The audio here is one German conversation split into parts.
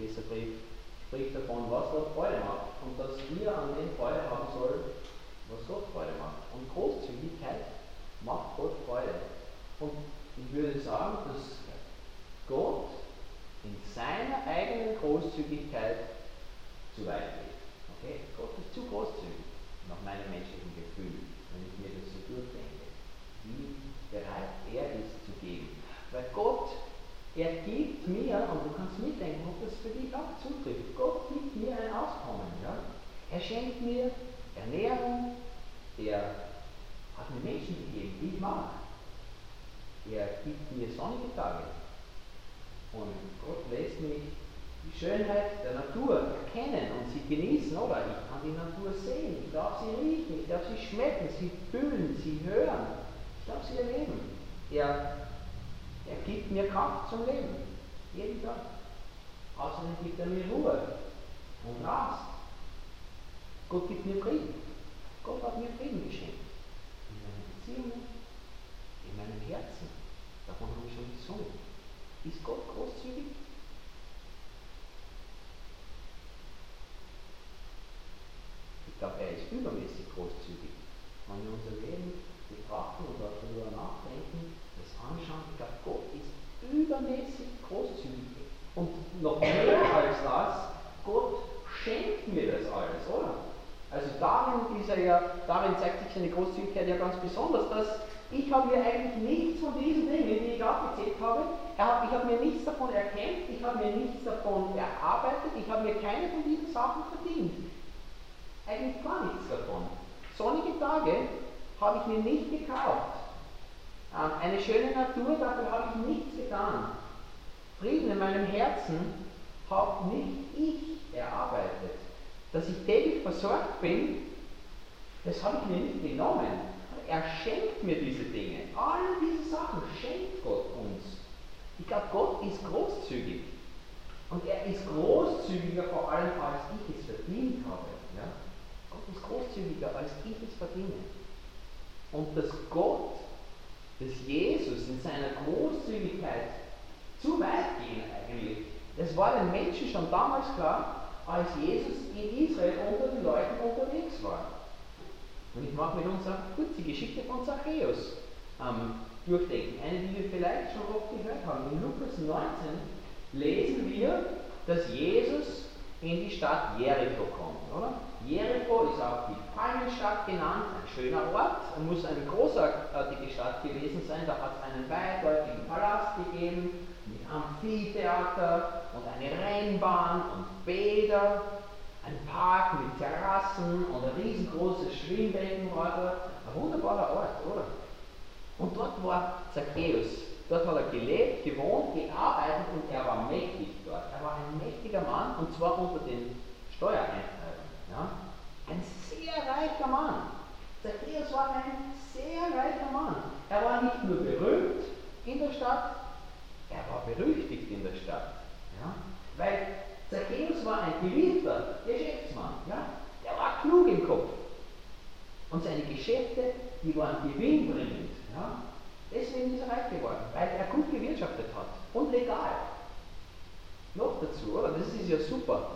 Epheserbrief spricht davon, was Gott Freude macht und dass wir an dem Freude haben sollen, was Gott Freude macht. Und Großzügigkeit macht Gott Freude. Und ich würde sagen, dass Gott in seiner eigenen Großzügigkeit zu weit geht. Okay? Gott ist zu großzügig, nach meinem menschlichen Gefühl, wenn ich mir das so durchdenke. Wie bereit er ist zu geben. Weil Gott er gibt mir, und du kannst mitdenken, ob das für dich auch zutrifft, Gott gibt mir ein Auskommen. Ja? Er schenkt mir Ernährung, er hat mir Menschen gegeben, die ich mag. Er gibt mir sonnige Tage. Und Gott lässt mich die Schönheit der Natur erkennen und sie genießen, oder? Ich kann die Natur sehen, ich darf sie riechen, ich darf sie schmecken, sie fühlen, sie hören, ich darf sie erleben. Er er gibt mir Kraft zum Leben. Jeden Tag. Außerdem gibt er mir Ruhe und Rast. Gott gibt mir Frieden. Gott hat mir Frieden geschenkt. In meinen Beziehungen, in meinem Herzen. Davon habe ich schon gesungen. Ist Gott großzügig? Ich glaube, er ist übermäßig großzügig. Wenn wir unser Leben betrachten und darüber nachdenken, anschauen, ich glaube, Gott ist übermäßig großzügig. Und noch mehr als das, Gott schenkt mir das alles, oder? Also darin ist er ja, darin zeigt sich seine Großzügigkeit ja ganz besonders, dass ich habe mir eigentlich nichts von diesen Dingen, die ich aufgezählt habe, ich habe mir nichts davon erkämpft, ich habe mir nichts davon erarbeitet, ich habe mir keine von diesen Sachen verdient. Eigentlich gar nichts davon. Sonnige Tage habe ich mir nicht gekauft. Ähm, eine schöne Natur, dafür habe ich nichts getan. Frieden in meinem Herzen habe nicht ich erarbeitet. Dass ich täglich versorgt bin, das habe ich mir nicht genommen. Er schenkt mir diese Dinge. All diese Sachen schenkt Gott uns. Ich glaube, Gott ist großzügig. Und er ist großzügiger vor allem, als ich es verdient habe. Ja? Gott ist großzügiger, als ich es verdiene. Und dass Gott dass Jesus in seiner Großzügigkeit zu weit gehen eigentlich. Das war den Menschen schon damals klar, als Jesus in Israel unter den Leuten unterwegs war. Und ich mache mit uns auch kurz die Geschichte von Zachäus ähm, durchdenken. Eine, die wir vielleicht schon oft gehört haben. In Lukas 19 lesen wir, dass Jesus in die Stadt Jericho kommt, oder? Jericho ist auch die Palmenstadt genannt, ein schöner Ort, Er muss eine großartige Stadt gewesen sein, da hat es einen weitläufigen Palast gegeben, mit Amphitheater und eine Rennbahn und Bäder, ein Park mit Terrassen und ein riesengroßes Schwimmbecken war. Ein wunderbarer Ort, oder? Und dort war Zacchaeus. Dort hat er gelebt, gewohnt, gearbeitet und er war mächtig war ein mächtiger Mann und zwar unter den Steuereintreibern. Ja? Ein sehr reicher Mann. Zacchaeus war ein sehr reicher Mann. Er war nicht nur berühmt in der Stadt, er war berüchtigt in der Stadt. Ja? Weil Zacchaeus war ein geliebter Geschäftsmann. Ja? Der war klug im Kopf. Und seine Geschäfte, die waren gewinnbringend. Ja? Deswegen ist er reich geworden, weil er gut gewirtschaftet hat und legal. Noch dazu, oder? Das ist ja super.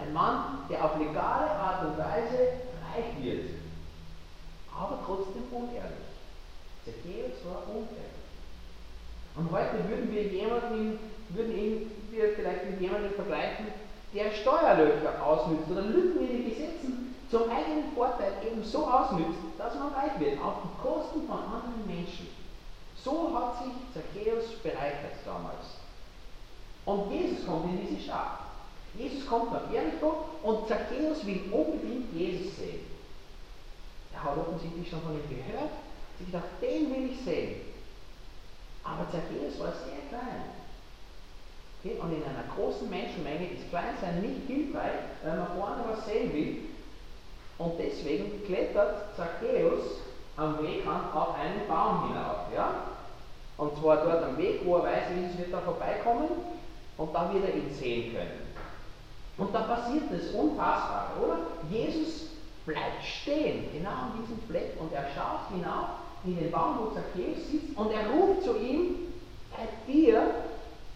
Ein Mann, der auf legale Art und Weise reich wird, aber trotzdem unehrlich. Zacchaeus war unehrlich. Und heute würden wir jemanden, würden ihn wir vielleicht mit jemandem vergleichen, der Steuerlöcher ausnützt oder Lücken in den Gesetzen zum eigenen Vorteil eben so ausnützt, dass man reich wird, auf die Kosten von anderen Menschen. So hat sich Zacchaeus bereichert damals. Und Jesus kommt in diese Stadt. Jesus kommt nach Jericho und Zacchaeus will unbedingt Jesus sehen. Er hat offensichtlich schon von ihm gehört, sich gedacht, den will ich sehen. Aber Zacchaeus war sehr klein. Okay? Und in einer großen Menschenmenge ist Kleinsein nicht hilfreich, wenn man vorne was sehen will. Und deswegen klettert Zacchaeus am Wegrand auf einen Baum hinauf. Ja? Und zwar dort am Weg, wo er weiß, Jesus wird da vorbeikommen und dann wird er ihn sehen können. Und da passiert das Unfassbare, oder? Jesus bleibt stehen, genau an diesem Fleck, und er schaut hinauf in den Baum, wo Zacchaeus sitzt, und er ruft zu ihm, bei dir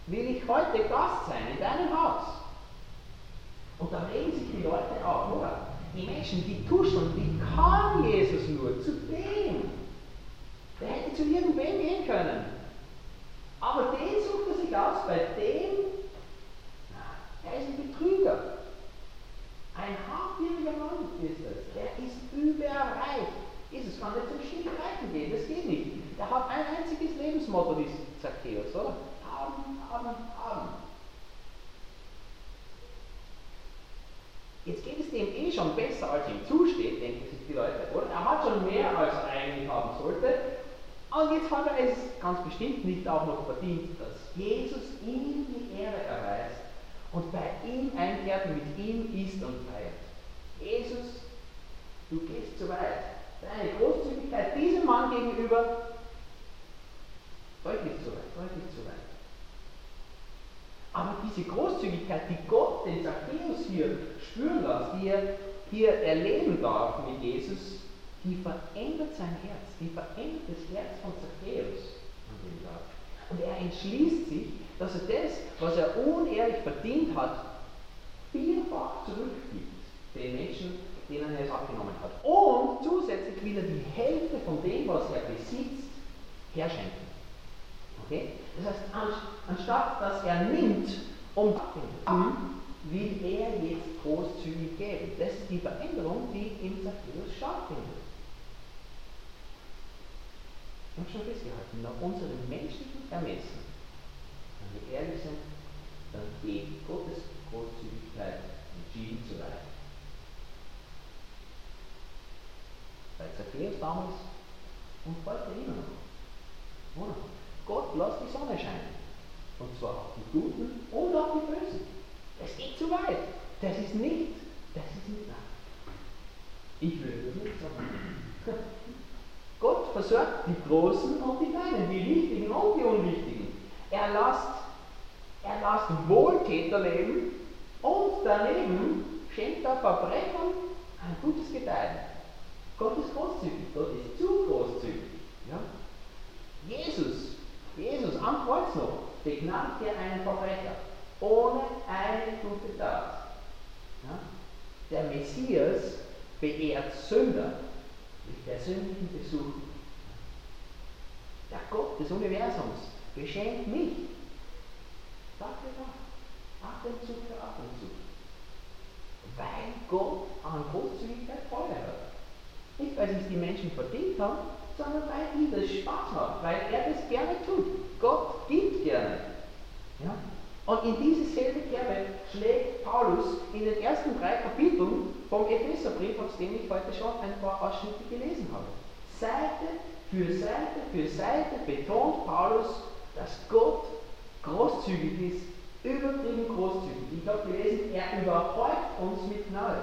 will ich heute Gast sein, in deinem Haus. Und da regen sich die Leute auf, oder? Die Menschen, die tuscheln, wie kam Jesus nur zu dem? Der hätte zu irgendwem gehen können. Aber den sucht er sich aus, bei dem er ist ein Betrüger. Ein habgieriger Mann ist es. Der ist überreich. Jesus kann nicht zum Stillreichen gehen, das geht nicht. Der hat ein einziges Lebensmotto, wie Zacchaeus, oder? Haben, haben, haben. Jetzt geht es dem eh schon besser, als ihm zusteht, denken sich die Leute, oder? Er hat schon mehr, als er eigentlich haben sollte. Und jetzt hat er es ganz bestimmt nicht auch noch verdient, dass Jesus ihm die Ehre erweist und bei ihm einkehrt mit ihm isst und feiert. Jesus, du gehst zu weit. Deine Großzügigkeit diesem Mann gegenüber deutlich zu weit, deutlich zu weit. Aber diese Großzügigkeit, die Gott den Zacchaeus hier spüren lässt, die er hier erleben darf mit Jesus, die verändert sein Herz, die verändert das Herz von Zacchaeus an dem Tag. Und er entschließt sich, dass er das, was er unehrlich verdient hat, vierfach zurückgibt den Menschen, denen er es abgenommen hat. Und zusätzlich will er die Hälfte von dem, was er besitzt, herschenken. Okay? Das heißt, anstatt dass er nimmt, um mhm. will er jetzt großzügig geben. Das ist die Veränderung, die im Zacchaeus stattfindet. Ich habe schon festgehalten, nach unserem menschlichen Ermessen, wir ehrlich sind, dann geht Gottes Großzügigkeit entschieden zu weit. Bei Zacchaeus damals und heute immer noch. Oder? Gott lässt die Sonne scheinen. Und zwar auf die Guten und auf die Bösen. Das geht zu weit. Das ist nicht, das ist nicht nein. Ich würde das nicht sagen. Gott versorgt die Großen und die Kleinen, die Wichtigen und die Unwichtigen. Er lässt, er lässt Wohltäter leben und daneben schenkt er Verbrechern ein gutes Gedeihen. Gott ist großzügig, Gott ist zu großzügig. Ja? Jesus Jesus am Kreuz noch begnagt hier einen Verbrecher ohne eine gute Tat. Ja? Der Messias beehrt Sünder mit persönlichen Besuchen. Der Gott des Universums beschenkt mich. Tag für Tag, Atemzug für Atemzug. Weil Gott an Großzügigkeit Freude hat. Nicht, weil sich die Menschen verdient haben, sondern weil ihm das Spaß macht, weil er das gerne tut. Gott gibt gerne. Ja? Und in diese selbe Kerbe schlägt Paulus in den ersten drei Kapiteln vom Epheserbrief, aus dem ich heute schon ein paar Ausschnitte gelesen habe. Seite für Seite für Seite betont Paulus, dass Gott großzügig ist, übertrieben großzügig. Ich habe gelesen, er überhäuft uns mit Gnade.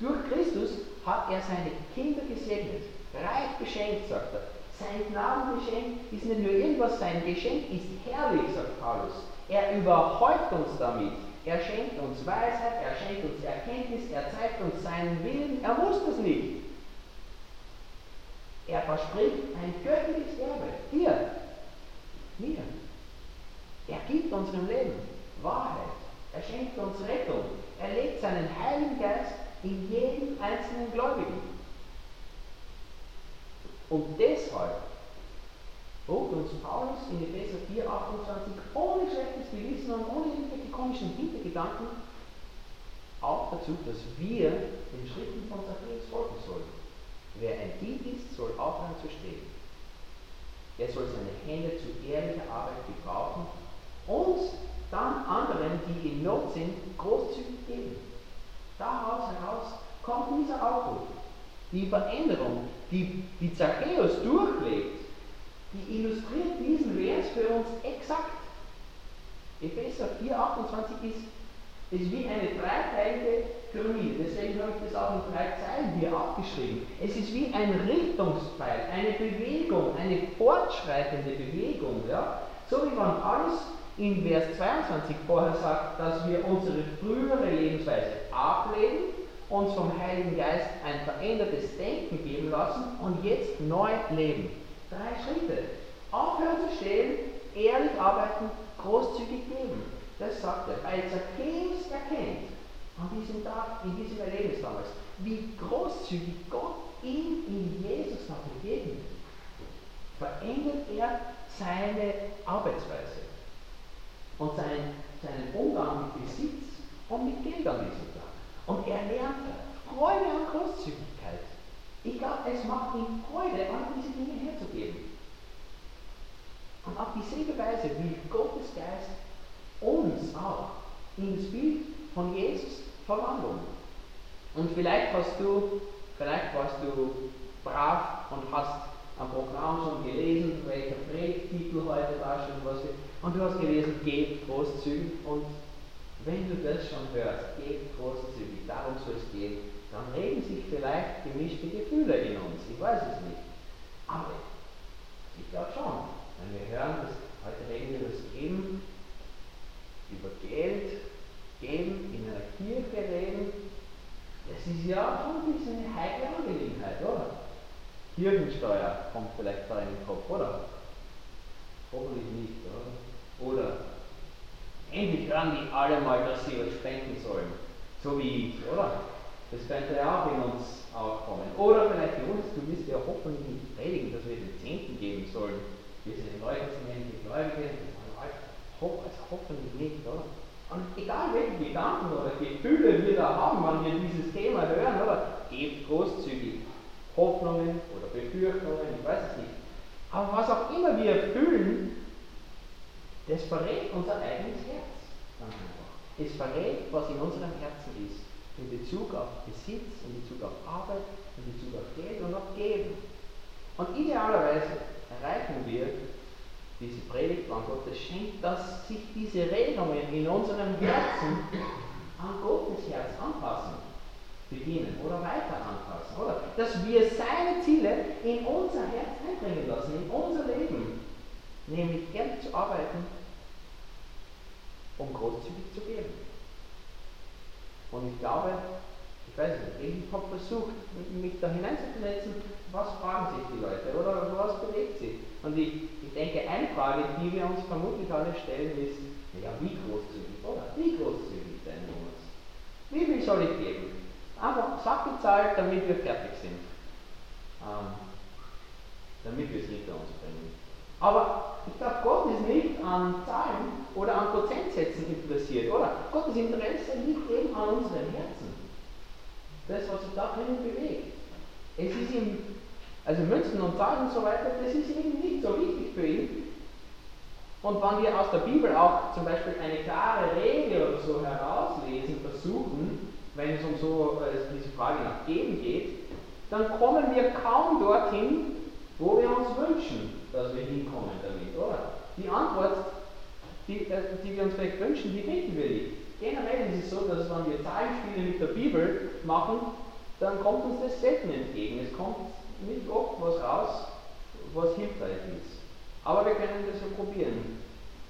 Durch Christus hat er seine Kinder gesegnet. Reich beschenkt, sagt er. Sein Gnadengeschenk ist nicht nur irgendwas, sein Geschenk ist herrlich, sagt Paulus. Er überhäuft uns damit. Er schenkt uns Weisheit, er schenkt uns Erkenntnis, er zeigt uns seinen Willen. Er muss das nicht. Er verspricht ein göttliches Erbe. Dir, mir. Er gibt unserem Leben Wahrheit. Er schenkt uns Rettung. Er legt seinen Heiligen Geist in jeden einzelnen Gläubigen. Und deshalb ruft uns Paulus in Epheser 4, 28 ohne schlechtes Gewissen und ohne irgendwelche komischen Hintergedanken auch dazu, dass wir den Schritten von Zacchaeus folgen sollen. Wer ein Dieb ist, soll aufhören zu stehen. Er soll seine Hände zu ehrlicher Arbeit gebrauchen und dann anderen, die in Not sind, großzügig geben. Daraus heraus kommt dieser Aufruf. Die Veränderung, die, die Zacchaeus durchlebt, die illustriert diesen Vers für uns exakt. Epheser 4, 28 ist, ist wie eine dreiteilige Pyramide. Deswegen habe ich das auch in drei Zeilen hier aufgeschrieben. Es ist wie ein Richtungspfeil, eine Bewegung, eine fortschreitende Bewegung. Ja? So wie man alles in Vers 22 vorher sagt, dass wir unsere frühere Lebensweise ablegen uns vom Heiligen Geist ein verändertes Denken geben lassen und jetzt neu leben. Drei Schritte. Aufhören zu stehen, ehrlich arbeiten, großzügig geben. Das sagt er. Weil Zacchaeus erkennt, an diesem Tag, in diesem Erlebnis damals, wie großzügig Gott ihm in Jesus noch begegnet, verändert er seine Arbeitsweise und seinen, seinen Umgang mit Besitz und mit Geld an diesem Tag. Und er lernt Freude an Großzügigkeit. Ich glaube, es macht ihm Freude, all diese Dinge herzugeben. Und auf dieselbe Weise will Gottes Geist uns auch in das Bild von Jesus verwandeln. Und vielleicht hast du, vielleicht warst du brav und hast am Programm schon gelesen, welcher Predigtitel heute war schon was und du hast gelesen, gebt großzügig und wenn du das schon hörst, gebt großzügig, darum soll es gehen, dann regen sich vielleicht gemischte Gefühle in uns. Ich weiß es nicht. Aber ich glaube schon, wenn wir hören, dass heute reden wir über das Geben, über Geld, Geben, in einer Kirche reden, das ist ja schon ein bisschen eine heikle Angelegenheit, oder? Kirchensteuer kommt vielleicht da in den Kopf, oder? Hoffentlich nicht, oder? Oder endlich hören die alle mal, dass sie was spenden sollen. So wie ich, oder? Das könnte ja auch in uns aufkommen. Oder vielleicht uns, du wirst ja hoffentlich nicht predigen, dass wir den Zehnten geben sollen. Wir sind endlich Gläubige, also hoffentlich nicht, oder? Und egal welche Gedanken oder Gefühle wir da haben, wenn wir dieses Thema hören, oder? Gebt großzügig. Hoffnungen oder Befürchtungen, ich weiß es nicht. Aber was auch immer wir fühlen, das verrät unser eigenes Herz. Es verrät, was in unserem Herzen ist. In Bezug auf Besitz, in Bezug auf Arbeit, in Bezug auf Geld und auf Geben. Und idealerweise erreichen wir diese Predigt, wann Gott es schenkt, dass sich diese Regungen in unserem Herzen an Gottes Herz anpassen beginnen oder weiter anpassen, oder? Dass wir seine Ziele in unser Herz einbringen lassen, in unser Leben. Nämlich Geld zu arbeiten, um großzügig zu geben. Und ich glaube, ich weiß nicht, ich habe versucht, mich da hineinzuversetzen, was fragen sich die Leute oder was bewegt sie. Und ich, ich denke, eine Frage, die wir uns vermutlich alle stellen, ist, ja, wie großzügig, oder? Wie großzügig denn uns? Wie viel soll ich geben? Einfach sackgezahlt, damit wir fertig sind. Ähm, damit wir es hinter uns bringen. Aber ich glaube, Gott ist nicht an Zahlen oder an Prozentsätzen interessiert, oder? Gottes Interesse liegt eben an unseren Herzen. Das, was sich da drinnen bewegt. Es ist ihm, also Münzen und Zahlen und so weiter, das ist eben nicht so wichtig für ihn. Und wenn wir aus der Bibel auch zum Beispiel eine klare Regel oder so herauslesen versuchen, wenn es um so äh, diese Frage nach Geben geht, dann kommen wir kaum dorthin, wo wir uns wünschen, dass wir hinkommen damit, oder? Die Antwort, die, äh, die wir uns vielleicht wünschen, die finden wir nicht. Generell ist es so, dass wenn wir Zahlenspiele mit der Bibel machen, dann kommt uns das selten entgegen. Es kommt nicht oft was raus, was hilfreich ist. Aber wir können das ja probieren.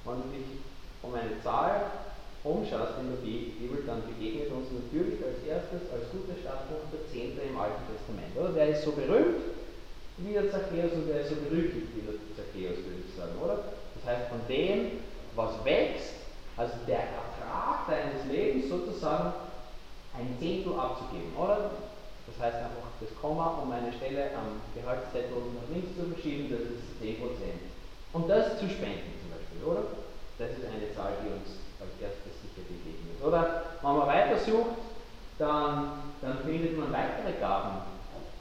Wenn du dich um eine Zahl umschaust in der Bibel, dann begegnet uns natürlich als erstes, als guter Startpunkt der Zehnte im Alten Testament. Oder? Der ist so berühmt wie der Zacchaeus und der ist so berüchtigt wie der Zacchaeus, würde ich sagen, oder? Das heißt, von dem, was wächst, also der Ertrag deines Lebens sozusagen ein Zehntel abzugeben, oder? Das heißt einfach das Komma um eine Stelle am Gehaltszettel nach links zu verschieben, das ist 10%. Und das zu spenden zum Beispiel, oder? Das ist eine Zahl, die uns als erstes gegeben ist. Oder wenn man weitersucht, dann, dann findet man weitere Gaben,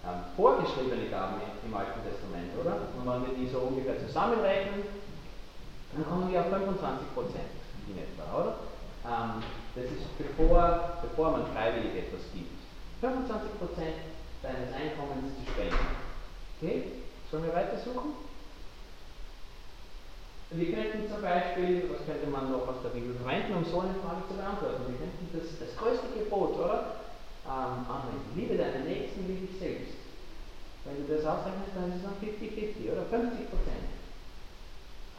ähm, vorgeschriebene Gaben im Alten Testament, oder? Und wenn wir die so ungefähr zusammenrechnen, dann kommen wir auf 25 Prozent in etwa, oder? Ähm, das ist bevor, bevor man freiwillig etwas gibt. 25 Prozent deines Einkommens zu spenden. Okay? Sollen wir weitersuchen? Wir könnten zum Beispiel, was könnte man noch aus der Bibel verwenden, um so eine Frage zu beantworten? Wir könnten das, das größte Gebot, oder? Ähm, anwenden. Liebe deinen Nächsten wie dich selbst. Wenn du das ausrechnest, dann ist es dann 50-50 oder 50 Prozent.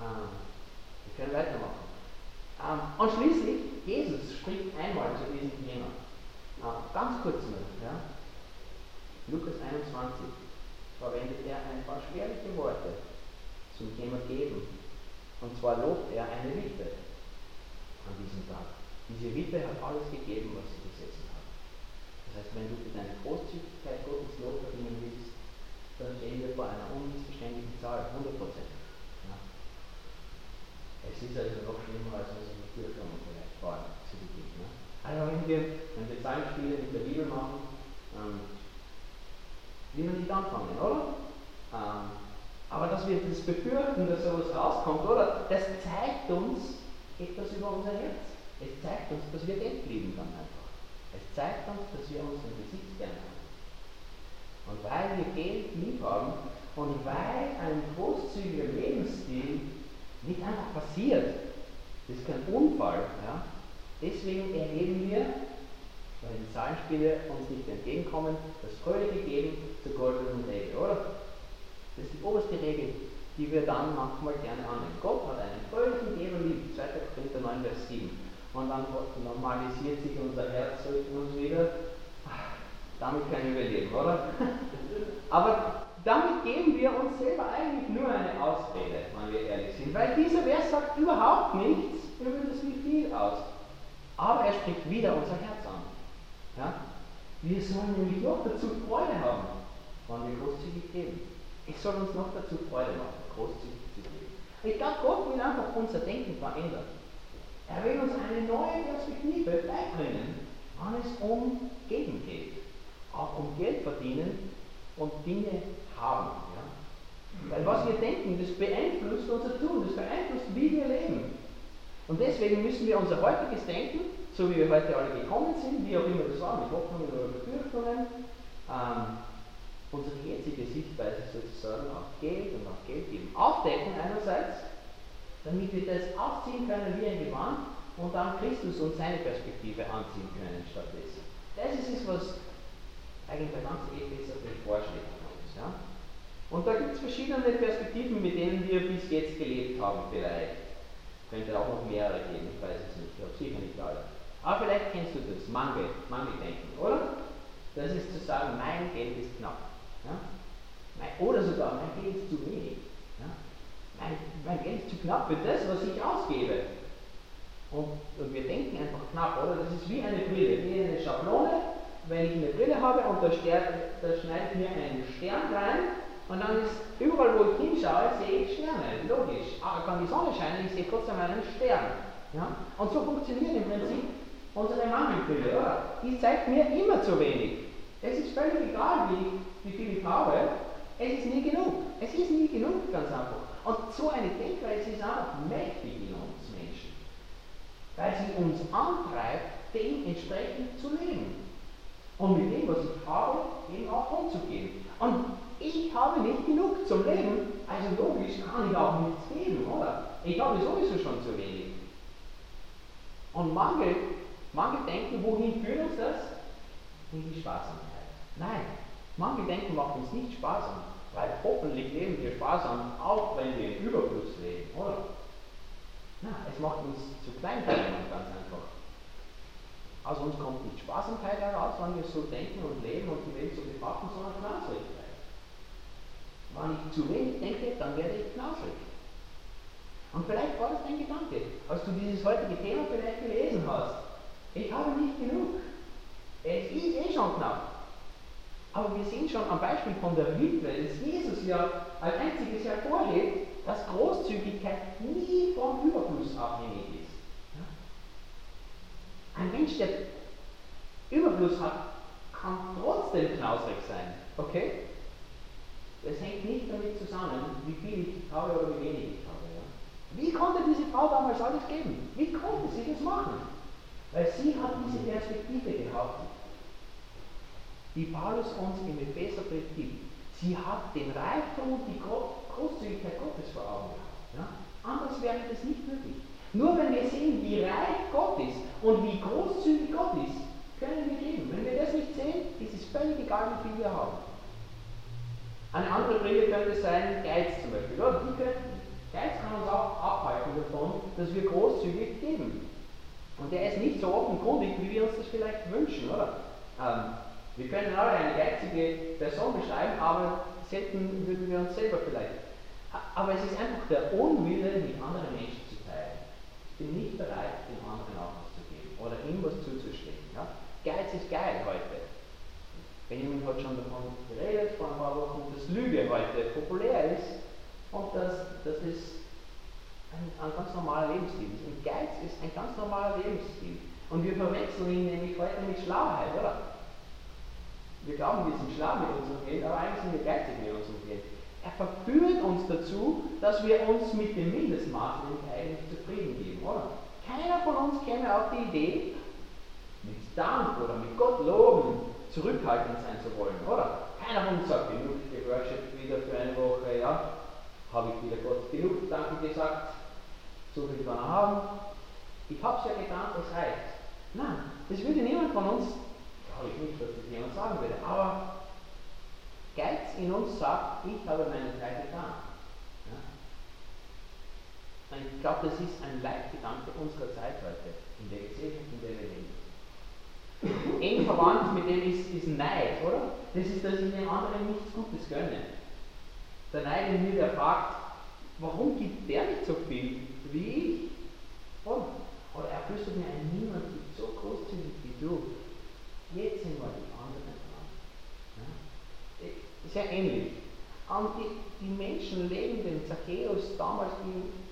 Ähm, wir können weitermachen. Ähm, und schließlich, Jesus spricht einmal zu diesem Thema. Ähm, ganz kurz nur. Ja? Lukas 21 verwendet er ein paar schwerliche Worte zum Thema Geben. Und zwar lobt er eine Witwe an diesem Tag. Diese Witwe hat alles gegeben, was sie besessen hat. Das heißt, wenn du für deine Großzügigkeit Gottes Lob verdienen willst, dann stehen wir vor einer unmissverständlichen Zahl, 100 Ja. Es ist also noch schlimmer, als unsere Naturführung vielleicht war zu Beginn. Ne? Also wenn wir, wenn wir Zahlenspiele mit der Bibel machen, ähm, will man nicht anfangen, oder? Ähm, aber dass wir das befürchten, dass sowas rauskommt, oder? Das zeigt uns etwas über unser Herz. Es zeigt uns, dass wir Geld lieben dann einfach. Es zeigt uns, dass wir unseren Besitz gerne haben. Und weil wir Geld lieb haben und weil ein großzügiger Lebensstil nicht einfach passiert, das ist kein Unfall, ja? deswegen erheben wir, weil die Zahlenspiele uns nicht entgegenkommen, das fröhliche Geben zur goldenen Regel, oder? Das ist die oberste Regel, die wir dann manchmal gerne annehmen. Gott hat einen fröhlichen Geber lieb, 2. Korinther 9, Vers 7 und dann normalisiert sich unser Herz uns wieder. Damit können wir leben, oder? Aber damit geben wir uns selber eigentlich nur eine Ausrede, wenn wir ehrlich sind, weil dieser Vers sagt überhaupt nichts über das wie viel aus. Aber er spricht wieder unser Herz an. Ja? Wir sollen nämlich noch dazu Freude haben, wenn wir großzügig geben. Es soll uns noch dazu Freude machen, großzügig zu geben. Ich glaube, Gott will einfach unser Denken verändern. Er will uns eine neue Perspektive beibringen, wann es um Geben geht. Auch um Geld verdienen und Dinge haben. Ja? Weil was wir denken, das beeinflusst unser Tun, das beeinflusst, wie wir leben. Und deswegen müssen wir unser heutiges Denken, so wie wir heute alle gekommen sind, wie auch immer das war, mit Hoffnungen oder Befürchtungen, ähm, unsere jetzige Sichtweise sozusagen auf Geld und auf Geld geben aufdecken einerseits damit wir das aufziehen können wie ein Gewand und dann Christus und seine Perspektive anziehen können stattdessen. Das ist es, was eigentlich der ganze Epheserbrief vorschlägt uns. Ja? Und da gibt es verschiedene Perspektiven, mit denen wir bis jetzt gelebt haben, vielleicht. Könnte auch noch mehrere geben, ich weiß es nicht, ich habe sicher nicht alle. Aber vielleicht kennst du das, Mangel, Mangeldenken, oder? Das ist zu sagen, mein Geld ist knapp. Ja? Oder sogar, mein Geld ist zu wenig mein, mein Geld ist zu knapp für das, was ich ausgebe. Und, und, wir denken einfach knapp, oder? Das ist wie eine Brille, wie eine Schablone. Wenn ich eine Brille habe und da, da schneidet mir einen Stern rein und dann ist überall, wo ich hinschaue, sehe ich Sterne. Logisch. Aber kann die Sonne scheinen, ich sehe trotzdem einen Stern. Ja? Und so funktioniert im Prinzip unsere Mangelbrille, oder? Die zeigt mir immer zu wenig. Es ist völlig egal, wie, wie viel ich habe, es ist nie genug. Es ist nie genug, ganz einfach. Und so eine Denkweise ist auch mächtig in uns Menschen, weil sie uns antreibt, dementsprechend zu leben. Und mit dem, was ich habe, eben auch umzugehen. Und ich habe nicht genug zum Leben, also logisch kann ich auch nichts geben, oder? Ich habe sowieso schon zu wenig. Und Mangel, Mangeldenken, wohin führt uns das? In die Sparsamkeit. Nein, Mangeldenken macht uns nicht sparsam. Weil hoffentlich leben wir sparsam, auch wenn wir im Überfluss leben, oder? Na, es macht uns zu Kleinteilen ganz einfach. Aus uns kommt nicht Sparsamkeit heraus, wenn wir so denken und leben und die Welt so betrachten, sondern Knausrigkeit. Wenn ich zu wenig denke, dann werde ich knausrig. Und vielleicht war das dein Gedanke, als du dieses heutige Thema vielleicht gelesen hast. Ich habe nicht genug. Es ist eh schon knapp. Aber wir sehen schon am Beispiel von der Witwe, dass Jesus ja als einziges hervorhebt, dass Großzügigkeit nie vom Überfluss abhängig ist. Ein Mensch, der Überfluss hat, kann trotzdem knausrig sein. Okay? Das hängt nicht damit zusammen, wie viel ich habe oder wie wenig ich habe. Ja? Wie konnte diese Frau damals alles geben? Wie konnte sie das machen? Weil sie hat diese Perspektive gehabt die Paulus uns im Epheserbrief gibt. Sie hat den Reichtum und die Großzügigkeit Gottes vor Augen gehabt. Ja? Anders wäre das nicht möglich. Nur wenn wir sehen, wie reich Gott ist und wie großzügig Gott ist, können wir leben. Wenn wir das nicht sehen, ist es völlig egal, wie viel wir haben. Eine andere Brille könnte sein, Geiz zum Beispiel. Oder? Die könnten, Geiz kann uns auch abhalten davon, dass wir großzügig geben. Und der ist nicht so offenkundig, wie wir uns das vielleicht wünschen, oder? Ähm, wir können alle eine geizige Person beschreiben, aber selten würden wir uns selber vielleicht. Aber es ist einfach der Unwille, mit anderen Menschen zu teilen. Ich bin nicht bereit, den anderen auch was zu geben. oder ihm was zuzustecken. Ja? Geiz ist geil heute. Benjamin hat schon davon geredet vor ein paar Wochen, dass Lüge heute populär ist und dass, dass es ein, ein ganz normaler Lebensstil ist. Und Geiz ist ein ganz normaler Lebensstil. Und wir verwechseln ihn nämlich heute mit Schlauheit, oder? Wir glauben, wir sind schlau mit unserem Geld, aber eigentlich sind wir geizig mit unserem Geld. Er verführt uns dazu, dass wir uns mit dem Mindestmaß eigentlich zufrieden geben, oder? Keiner von uns käme auf die Idee, mit Dank oder mit Gott loben, zurückhaltend sein zu wollen, oder? Keiner von uns sagt, genug geworshippt wieder für eine Woche, ja, habe ich wieder Gott genug Danke gesagt, so viel kann er haben. Ich habe es ja getan, es reicht. Nein, das würde niemand von uns, glaube ich nicht, dass das jemand sagen würde, aber Geiz in uns sagt, ich habe meine Teil getan. Ja? Ich glaube, das ist ein Leitgedanke unserer Zeit heute, in der Gesellschaft, in der wir leben. Eng verwandt mit dem ist, ist Neid, oder? Das ist, dass ich dem anderen nichts Gutes gönne. Der Neid in mir, der fragt, warum gibt der nicht so viel wie ich? Und, oder er flüstert mir ein, niemand gibt so großzügig wie du. Jetzt sind wir die anderen dran. Ja? sehr ähnlich. Und die, die Menschen legen den Zacchaeus damals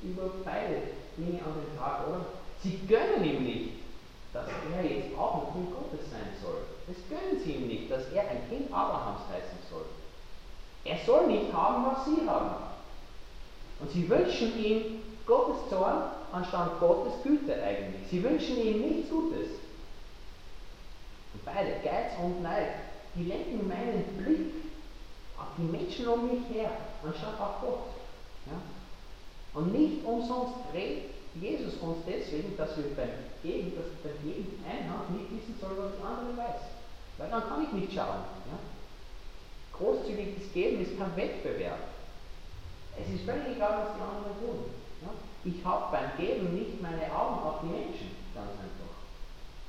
über beide Dinge an den Tag, oder? Sie gönnen ihm nicht, dass er jetzt auch ein Kind Gottes sein soll. Das gönnen sie ihm nicht, dass er ein Kind Abrahams heißen soll. Er soll nicht haben, was sie haben. Und sie wünschen ihm Gottes Zorn anstatt Gottes Güte eigentlich. Sie wünschen ihm nichts Gutes. Beide, Geiz und Neid, die lenken meinen Blick auf die Menschen um mich her, anstatt auf Gott. Ja? Und nicht umsonst redet Jesus uns deswegen, dass wir beim Geben, dass beim Geben eine Hand nicht wissen soll, was die andere weiß. Weil dann kann ich nicht schauen. Ja? Großzügiges Geben ist kein Wettbewerb. Es ist völlig egal, was die anderen tun. Ja? Ich habe beim Geben nicht meine Augen auf die Menschen, ganz einfach.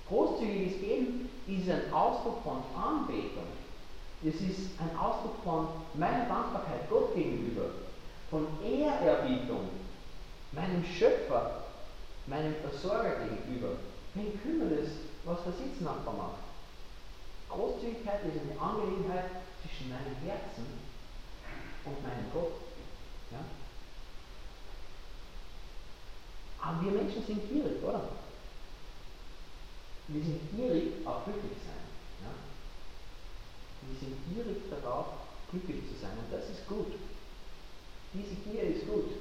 Großzügiges Geben ist ein Ausdruck von Anbetung. Es ist ein Ausdruck von meiner Dankbarkeit Gott gegenüber, von Ehrerbietung meinem Schöpfer, meinem Versorger gegenüber. Wen kümmert es, was der Sitznachbar macht? Großzügigkeit ist eine Angelegenheit zwischen meinem Herzen und meinem Gott. Ja? Aber wir Menschen sind gierig, oder? Wir sind gierig auf glücklich sein. Ja? Wir sind gierig darauf, glücklich zu sein. Und das ist gut. Diese Gier ist gut.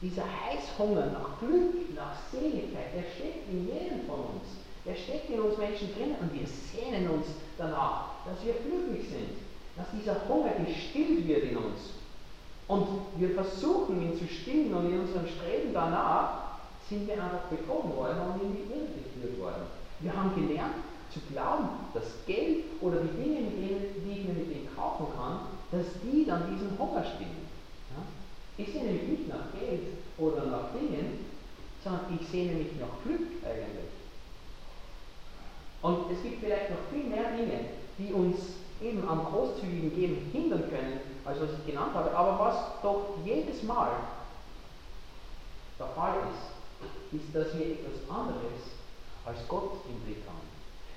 Dieser Heißhunger nach Glück, nach Seligkeit, der steckt in jedem von uns. Der steckt in uns Menschen drin und wir sehnen uns danach, dass wir glücklich sind, dass dieser Hunger gestillt wird in uns. Und wir versuchen ihn zu stillen und in unserem Streben danach sind wir einfach betrogen worden und in die Irre geführt worden. Wir haben gelernt zu glauben, dass Geld oder die Dinge, mit denen, die ich mir mit denen kaufen kann, dass die dann diesen Hunger stillen. Ich sehne mich nicht nach Geld oder nach Dingen, sondern ich sehne mich nach Glück eigentlich. Und es gibt vielleicht noch viel mehr Dinge, die uns eben am großzügigen Geben hindern können, als was ich genannt habe. Aber was doch jedes Mal der Fall ist, ist, dass wir etwas anderes als Gott im Blick haben.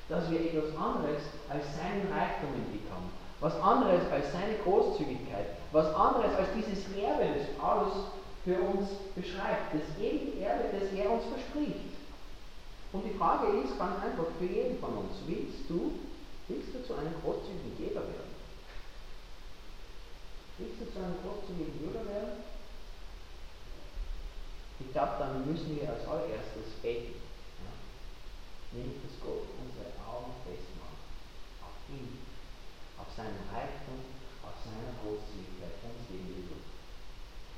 Dass wir etwas anderes als seinen Reichtum im Blick haben was anderes als seine Großzügigkeit, was anderes als dieses Erbe, das Paulus für uns beschreibt, das ewige Erbe, das er uns verspricht. Und die Frage ist ganz einfach für jeden von uns, willst du, willst du zu einem großzügigen Geber werden? Willst du zu einem großzügigen Geber werden? Ich glaube, dann müssen wir als allererstes beten. Ja? Nämlich, dass Gott unsere Augen festmacht auf ihn auf seinen Reichtum, auf seine Großzügigkeit uns gegenüber.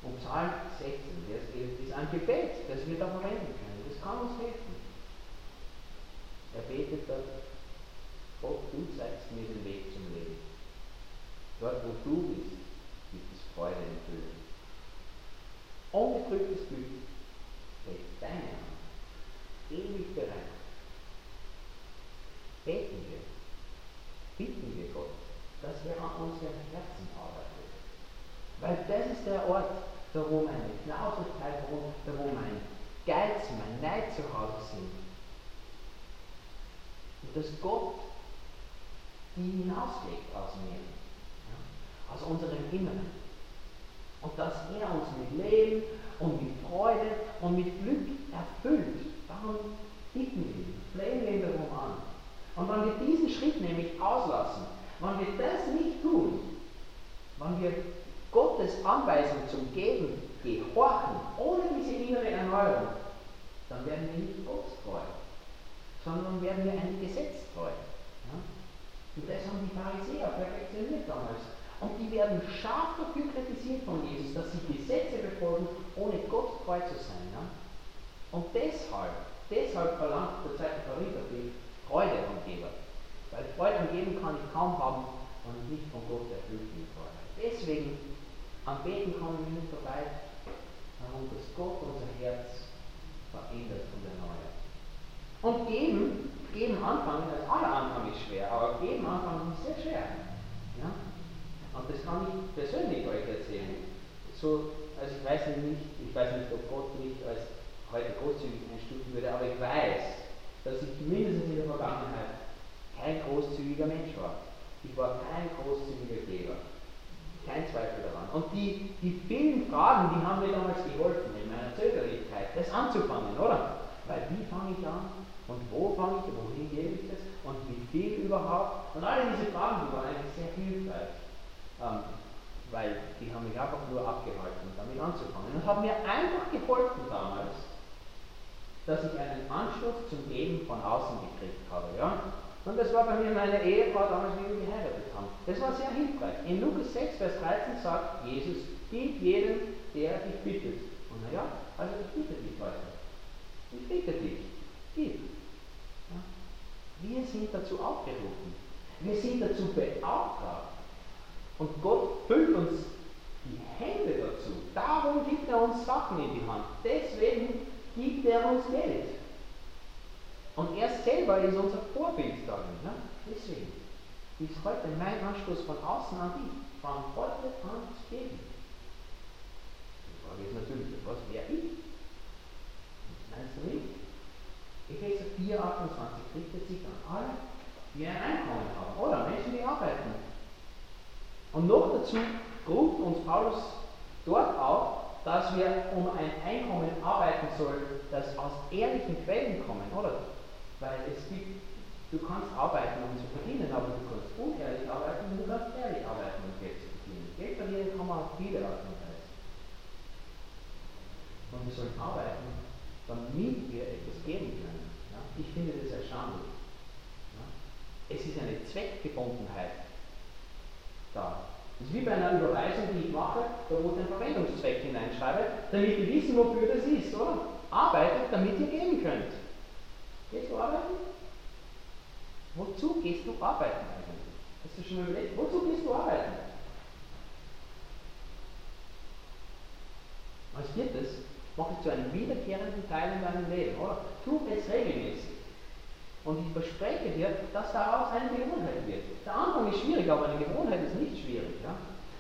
Und Psalm 16, Vers 11 ist ein Gebet, das wir da verwenden können. Das kann uns helfen. Er betet dort, Gott, du zeigst mir den Weg zum Leben. Dort, wo du bist, gibt es Freude im Fülle. Ungetrübtes Glück hält deine Hand ewig bereit. Beten wir, bitten wir Gott, dass er an unserem Herzen arbeitet. Weil das ist der Ort, da wo meine Knausigkeit wohnt, da wo mein Geiz, mein Neid zu Hause sind. Und dass Gott die hinauslegt aus mir, ja, aus unserem Inneren. Und dass er uns mit Leben und mit Freude und mit Glück erfüllt. Darum bitten wir, flehen wir ihn darum an. Und wenn wir diesen Schritt nämlich auslassen, wenn wir das nicht tun, wenn wir Gottes Anweisung zum Geben gehorchen, ohne diese innere Erneuerung, dann werden wir nicht Gottstreu, sondern werden wir einem Gesetz treu. Ja? Und das haben die Pharisäer perfektioniert damals. Und die werden scharf dafür kritisiert von Jesus, dass sie Gesetze befolgen, ohne Gott treu zu sein. Ja? Und deshalb, deshalb verlangt der zweite Korintherbrief Freude am Geber. Weil Freude am Geben kann ich kaum haben, wenn ich nicht von Gott erfüllt bin. Deswegen, am Beten kommen wir nicht vorbei, darum, dass Gott unser Herz verändert und erneuert. Und geben, geben anfangen, als aller Anfang ist schwer, aber geben anfangen ist sehr schwer. Ja? Und das kann ich persönlich euch erzählen. So, also ich weiß nicht, ich weiß nicht, ob Gott mich als heute großzügig einstufen würde, aber ich weiß, dass ich mindestens in der Vergangenheit kein großzügiger Mensch war. Ich war kein großzügiger Geber. Kein Zweifel daran. Und die, die vielen Fragen, die haben mir damals geholfen, in meiner Zögerlichkeit, das anzufangen, oder? Weil wie fange ich an? Und wo fange ich? Wohin gebe ich das? Und wie viel überhaupt? Und alle diese Fragen, die waren eigentlich sehr hilfreich. Ähm, weil die haben mich einfach nur abgehalten, damit anzufangen. Und haben mir einfach geholfen damals, dass ich einen Anschluss zum Geben von außen gekriegt habe. Ja? Und das war bei mir meine Ehefrau damals, wie wir geheiratet haben. Das war sehr hilfreich. In Lukas 6, Vers 13 sagt Jesus, gib jedem, der dich bittet. Und naja, also ich bitte dich heute. Ich bitte dich, gib. Ja? Wir sind dazu aufgerufen. Wir sind dazu beauftragt. Und Gott füllt uns die Hände dazu. Darum gibt er uns Sachen in die Hand. Deswegen gibt er uns Geld. Und er selber ist unser Vorbild darin. Ne? Deswegen ist heute mein Anschluss von außen an dich, von heute an zu geben. Die Frage ist natürlich, was wäre ich? Meinst du nicht? Epheser 4, 28 richtet sich an alle, die ein Einkommen haben, oder Menschen, die arbeiten. Und noch dazu ruft uns Paulus dort auf, dass wir um ein Einkommen arbeiten sollen, das aus ehrlichen Quellen kommen, oder? Weil es gibt, du kannst arbeiten, um zu verdienen, aber du kannst unehrlich arbeiten und du kannst ehrlich arbeiten, um Geld zu verdienen. Geld verdienen kann man auf viele Arten und Weise. Und wir sollen arbeiten, damit wir etwas geben können. Ja? Ich finde das erstaunlich. Ja? Es ist eine Zweckgebundenheit da. Das ist wie bei einer Überweisung, die ich mache, da wo ich den Verwendungszweck hineinschreibe, damit wir wissen, wofür das ist, oder? Arbeitet, damit ihr geben könnt. Gehst du arbeiten? Wozu gehst du arbeiten eigentlich? Hast du schon mal überlegt? Wozu gehst du arbeiten? Als viertes, mach es zu einem wiederkehrenden Teil in deinem Leben, oder? Tu es regelmäßig. Und ich verspreche dir, dass daraus eine Gewohnheit wird. Der Anfang ist schwierig, aber eine Gewohnheit ist nicht schwierig. Ja?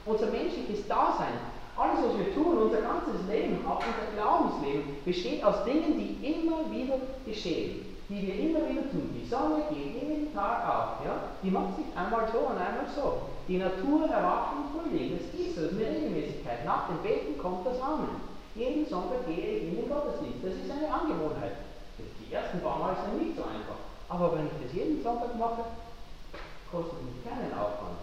Unser menschliches Dasein, alles was wir tun, unser ganzes Leben, auch unser Glaubensleben, besteht aus Dingen, die immer wieder geschehen, die wir immer wieder tun. Die Sonne geht jeden Tag auf. Ja? Die macht sich einmal so und einmal so. Die Natur erwacht im Frühling. Das ist ist eine Regelmäßigkeit. Nach dem Beten kommt das Amen. Jeden Sonntag gehe ich in den Gottesdienst. Das ist eine Angewohnheit. Die ersten paar Mal sind nicht so einfach. Aber wenn ich das jeden Sonntag mache, kostet mich keinen Aufwand.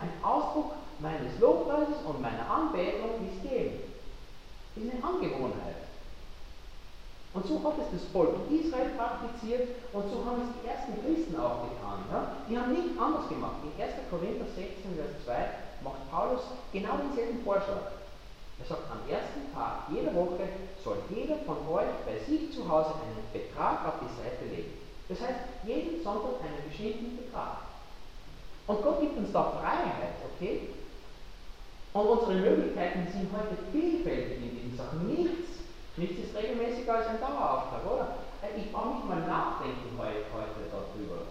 Ein Ausdruck meines Lobpreises und meiner Anbetung ist Geben. Ist eine Angewohnheit. Und so hat es das Volk Israel praktiziert und so haben es die ersten Christen auch getan. Ja? Die haben nicht anders gemacht. In 1. Korinther 16, Vers 2 macht Paulus genau denselben Vorschlag. Er sagt, am ersten Tag jeder Woche soll jeder von euch bei sich zu Hause einen Betrag auf die Seite legen. Das heißt, jeden Sonntag einen bestimmten Betrag. Und Gott gibt uns da Freiheit, okay? Und unsere Möglichkeiten sind heute vielfältig in diesen Sachen. Nichts, nichts ist regelmäßiger als ein Dauerauftrag, oder? Äh, ich brauche nicht mal nachdenken heute, darüber.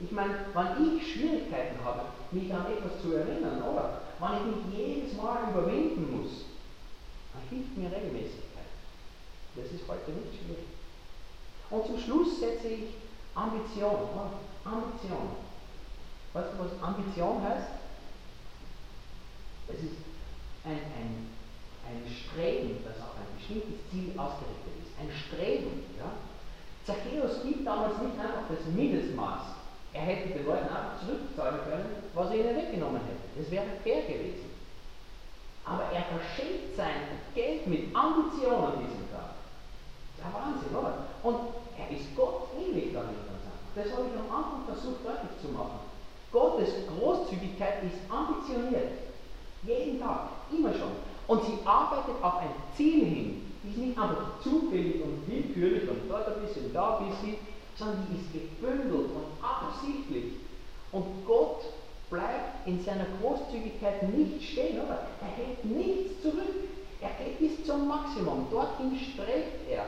Ich meine, wenn ich Schwierigkeiten habe, mich an etwas zu erinnern, oder? Wenn ich mich jedes Mal überwinden muss, dann hilft mir Regelmäßigkeit. Das ist heute nicht schwierig. Und zum Schluss setze ich Ambition, oder? Ambition. Weißt du, was Ambition heißt? Es ist ein, ein, ein Streben, das auf ein bestimmtes Ziel ausgerichtet ist. Ein Streben. Ja? Zacchaeus gibt damals nicht einfach das Mindestmaß. Er hätte den Leuten einfach zurückzahlen können, was er ihnen weggenommen hätte. Das wäre fair gewesen. Aber er verschenkt sein Geld mit Ambition an diesem Tag. Ja Wahnsinn, oder? Und er ist Gott ähnlich damit. Das habe ich am Anfang versucht deutlich zu machen. Gottes Großzügigkeit ist ambitioniert. Jeden Tag, immer schon. Und sie arbeitet auf ein Ziel hin. Die ist nicht einfach zufällig und willkürlich und dort ein bisschen, da ein bisschen, sondern die ist gebündelt und absichtlich. Und Gott bleibt in seiner Großzügigkeit nicht stehen, oder? Er hält nichts zurück. Er geht bis zum Maximum. Dorthin strebt er.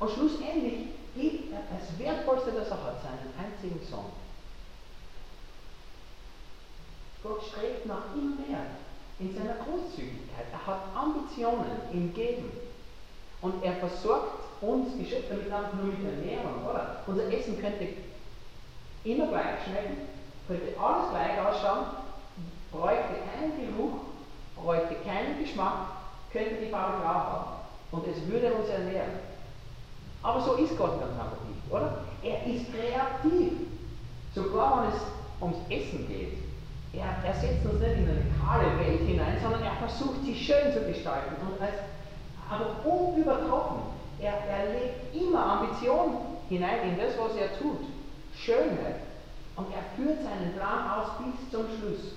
Und schlussendlich gibt er das Wertvollste, das er hat, seinen einzigen Sohn. Gott strebt nach immer mehr in seiner Großzügigkeit. Er hat Ambitionen im Geben. Und er versorgt uns Geschöpfe mit einfach nur mit Ernährung, oder? Unser Essen könnte immer gleich schmecken, könnte alles gleich ausschauen, bräuchte keinen Geruch, bräuchte keinen Geschmack, könnte die Farbe klar haben. Und es würde uns ernähren. Aber so ist Gott ganz einfach nicht, oder? Er ist kreativ. Sogar wenn es ums Essen geht. Er, er setzt uns nicht in eine kahle Welt hinein, sondern er versucht, sie schön zu gestalten. Und als, aber unübertroffen. Er, er legt immer Ambition hinein in das, was er tut. Schönheit. Und er führt seinen Plan aus bis zum Schluss.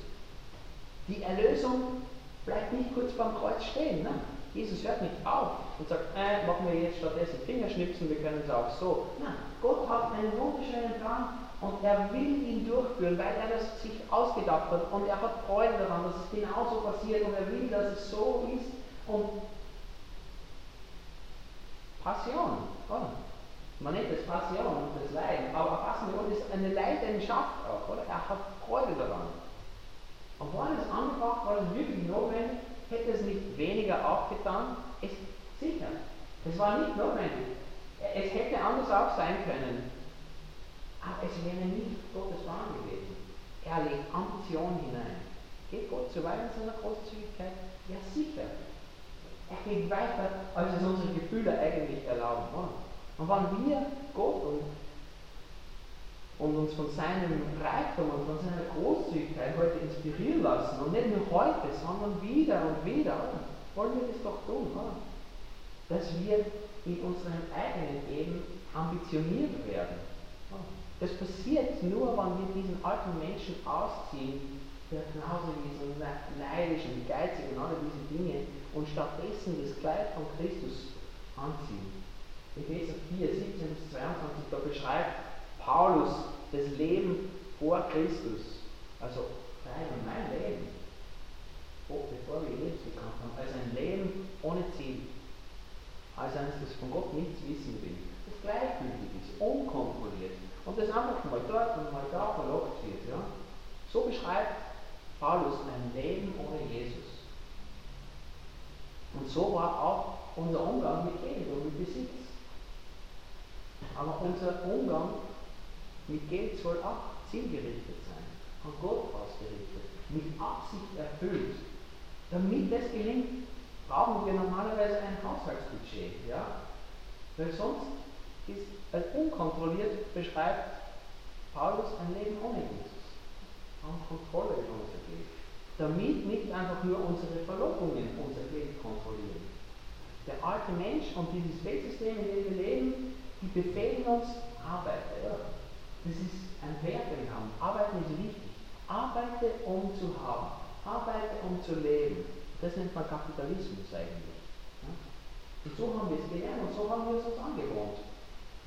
Die Erlösung bleibt nicht kurz beim Kreuz stehen. Ne? Jesus hört nicht auf und sagt, äh, machen wir jetzt stattdessen Fingerschnipsen, wir können es auch so. Nein, Gott hat einen wunderschönen Plan und er will ihn durchführen, weil er das sich ausgedacht hat und er hat Freude daran, dass es genauso passiert und er will, dass es so ist. Und Passion, oder? Man nennt es Passion und das Leiden, aber Passion ist eine Leidenschaft auch, oder? Er hat Freude daran. Und war das angebracht, war es wirklich notwendig, hätte es nicht weniger aufgetan? Es, sicher. Es war nicht notwendig. Es hätte anders auch sein können. Aber es wäre nicht Gottes Plan gewesen. Er legt Ambition hinein. Geht Gott zu weit in seiner Großzügigkeit? Ja, sicher. Er geht weiter, als es unsere Gefühle eigentlich erlauben. Und wenn wir Gott und und uns von seinem Reichtum und von seiner Großzügigkeit heute inspirieren lassen. Und nicht nur heute, sondern wieder und wieder. Wollen wir das doch tun, oder? Dass wir in unserem eigenen Leben ambitioniert werden. Das passiert nur, wenn wir diesen alten Menschen ausziehen, der genauso wie so neidisch und geizig und alle diese Dinge, und stattdessen das Kleid von Christus anziehen. Epheser 4, 17 bis 22, da beschreibt Paulus das Leben vor Christus, also dein und mein Leben, bevor wir Jesus gekannt haben, als ein Leben ohne Ziel, als eines, das von Gott nichts wissen will, das gleichgültig ist, unkontrolliert und das einfach mal dort und mal da verlockt wird. Ja? So beschreibt Paulus ein Leben ohne Jesus. Und so war auch unser Umgang mit Geld und mit Besitz. Aber unser Umgang mit Geld soll auch zielgerichtet sein, an Gott ausgerichtet, mit Absicht erfüllt. Damit das gelingt, brauchen wir normalerweise ein Haushaltsbudget. Ja? Weil sonst ist als unkontrolliert beschreibt Paulus ein Leben ohne Jesus. An Kontrolle über unser Geld. Damit nicht einfach nur unsere Verlockungen unser Geld kontrollieren. Der alte Mensch und dieses Weltsystem, in dem wir leben, die befehlen uns, arbeite. Das ist ein Wert, den wir haben. Arbeiten ist wichtig. Arbeite, um zu haben. Arbeite, um zu leben. Das nennt man Kapitalismus eigentlich. Und so haben wir es gelernt und so haben wir es uns angewohnt.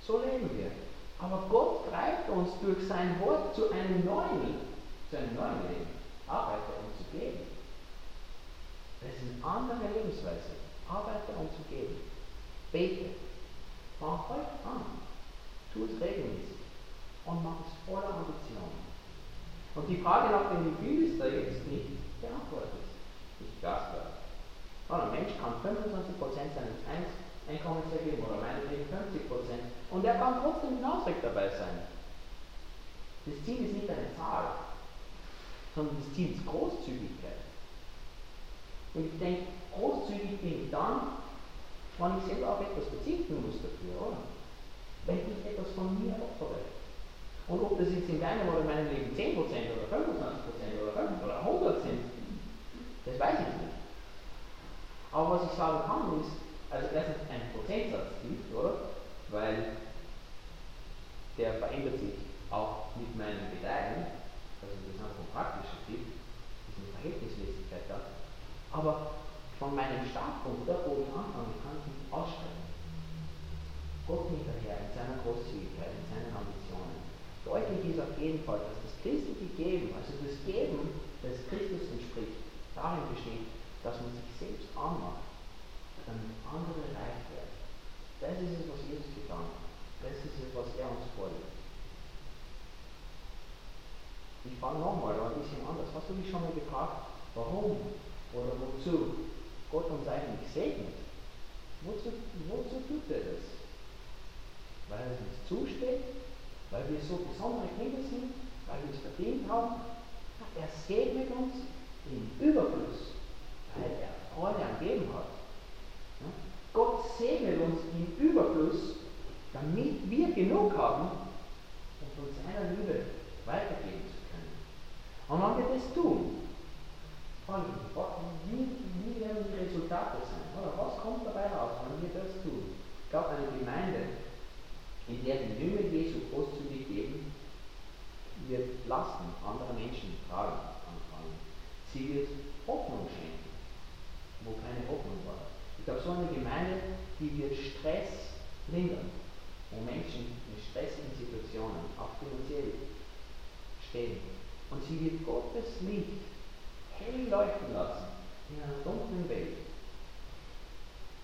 So leben wir. Aber Gott greift uns durch sein Wort zu einem neuen, zu einem neuen Leben. Arbeite, um zu geben. Das ist eine andere Lebensweise. Arbeite, um zu geben. Bete. Fang heute an. Tu es regelmäßig und macht es voller Ambition. Und die Frage nach dem Gefühl ist da jetzt nicht beantwortet. Nicht glasklar. ein Mensch kann 25% seines Einkommens ergeben oder meinetwegen 50% und er kann trotzdem hinausweg dabei sein. Das Ziel ist nicht eine Zahl, sondern das Ziel ist Großzügigkeit. Und ich denke, großzügig bin ich dann, wenn ich selber auf etwas verzichten muss dafür, oder? Wenn ich etwas von mir opfere. Und ob das jetzt in deinem oder meinem Leben 10% oder 25% oder 5 oder 100% sind, das weiß ich nicht. Aber was ich sagen kann, ist, also erstens ein Prozentsatz gilt, oder? Weil der verändert sich auch mit meinem Gedeihen, also das ist ein praktischer Tipp, ist eine Verhältnismäßigkeit da. Aber von meinem Startpunkt, da wo ich anfange, kann ich nicht aussteigen. Gott hinterher in seiner Großzügigkeit, in seinen Ambitionen. Deutlich ist auf jeden Fall, dass das christliche Geben, also das Geben, das Christus entspricht, darin besteht, dass man sich selbst anmacht, damit andere reich werden. Das ist es, was Jesus getan hat. Das ist es, was er uns vorlegt. Ich fange nochmal ein bisschen anders. Hast du dich schon mal gefragt, warum oder wozu Gott uns eigentlich segnet? Wozu, wozu tut er das? Weil es uns zusteht? weil wir so besondere Kinder sind, weil wir es verdient haben. Er segnet uns im Überfluss, weil er Freude am Geben hat. Gott segnet uns im Überfluss, damit wir genug haben, um von seiner Liebe weitergeben zu können. Und wenn wir das tun, wie, wie werden die Resultate sein? Oder was kommt dabei raus, wenn wir das tun? Ich glaube, eine Gemeinde, in der die Jünger Jesu großzügig geben, wird Lasten anderer Menschen tragen anfangen. Sie wird Hoffnung schenken, wo keine Hoffnung war. Ich glaube, so eine Gemeinde, die wird Stress lindern, wo Menschen in stressigen Situationen, auch finanziell, stehen. Und sie wird Gottes Licht hell leuchten lassen in einer dunklen Welt.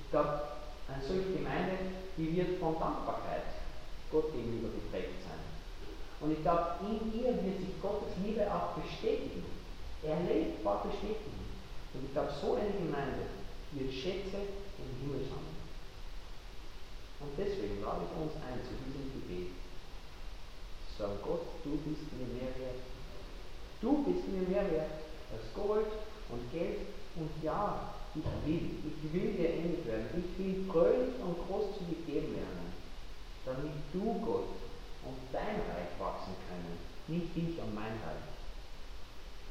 Ich glaube, eine solche Gemeinde, die wird von Dankbarkeit Gott gegenüber geprägt sein. Und ich glaube, in ihr wird sich Gottes Liebe auch bestätigen. Er lebt war bestätigen. Und ich glaube, so eine Gemeinde wird Schätze im Himmel sammeln. Und deswegen lade ich uns ein zu diesem Gebet. Sagen, Gott, du bist mir mehr wert. Du bist mir mehr wert als Gold und Geld und ja, ich will, ich will dir ähnlich werden. Ich will fröhlich und großzügig geben lernen damit du, Gott, und dein Reich wachsen können, nicht ich und mein Reich.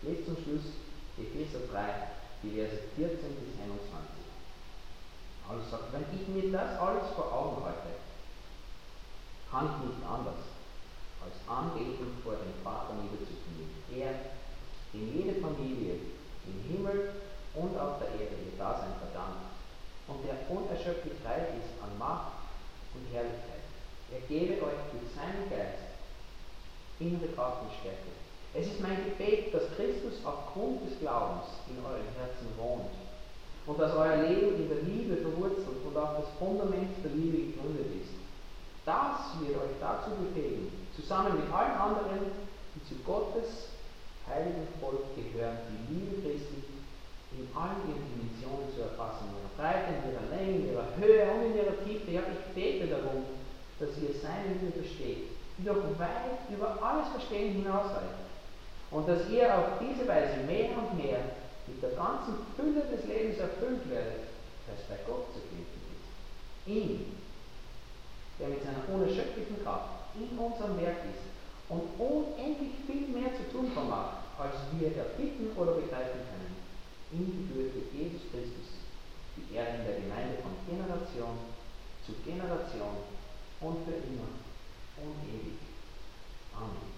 Lest zum Schluss Epheser 3, die Verse 14 bis 21. Paulus sagt, wenn ich mir das alles vor Augen halte, kann ich nicht anders, als anbeten vor dem Vater niederzuknien. Er, dem jede Familie im Himmel und auf der Erde ihr Dasein verdankt und der unerschöpflich reich ist an Macht und Herrlichkeit er gebe euch durch seinen Geist innere Kraft und Stärke. Es ist mein Gebet, dass Christus aufgrund des Glaubens in euren Herzen wohnt und dass euer Leben in der Liebe verwurzelt und auf das Fundament der Liebe gegründet ist. Das wird euch dazu befähigen, zusammen mit allen anderen, die zu Gottes heiligen Volk gehören, die Liebe Christi in allen ihren Dimensionen zu erfassen, in ihrer Breite, in ihrer Länge, in ihrer Höhe und in ihrer Tiefe. Ja, ich bete darum, dass ihr seine Liebe versteht, die doch weit über alles Verstehen hinausreicht. Und dass ihr auf diese Weise mehr und mehr mit der ganzen Fülle des Lebens erfüllt werdet, das bei Gott zu finden ist. Ihn, der mit seiner unerschöpflichen Kraft in unserem Werk ist und unendlich viel mehr zu tun vermag, als wir erbitten oder begreifen können. Ihm gebührt durch Jesus Christus die Ehre in der Gemeinde von Generation zu Generation und für immer und ewig. Amen.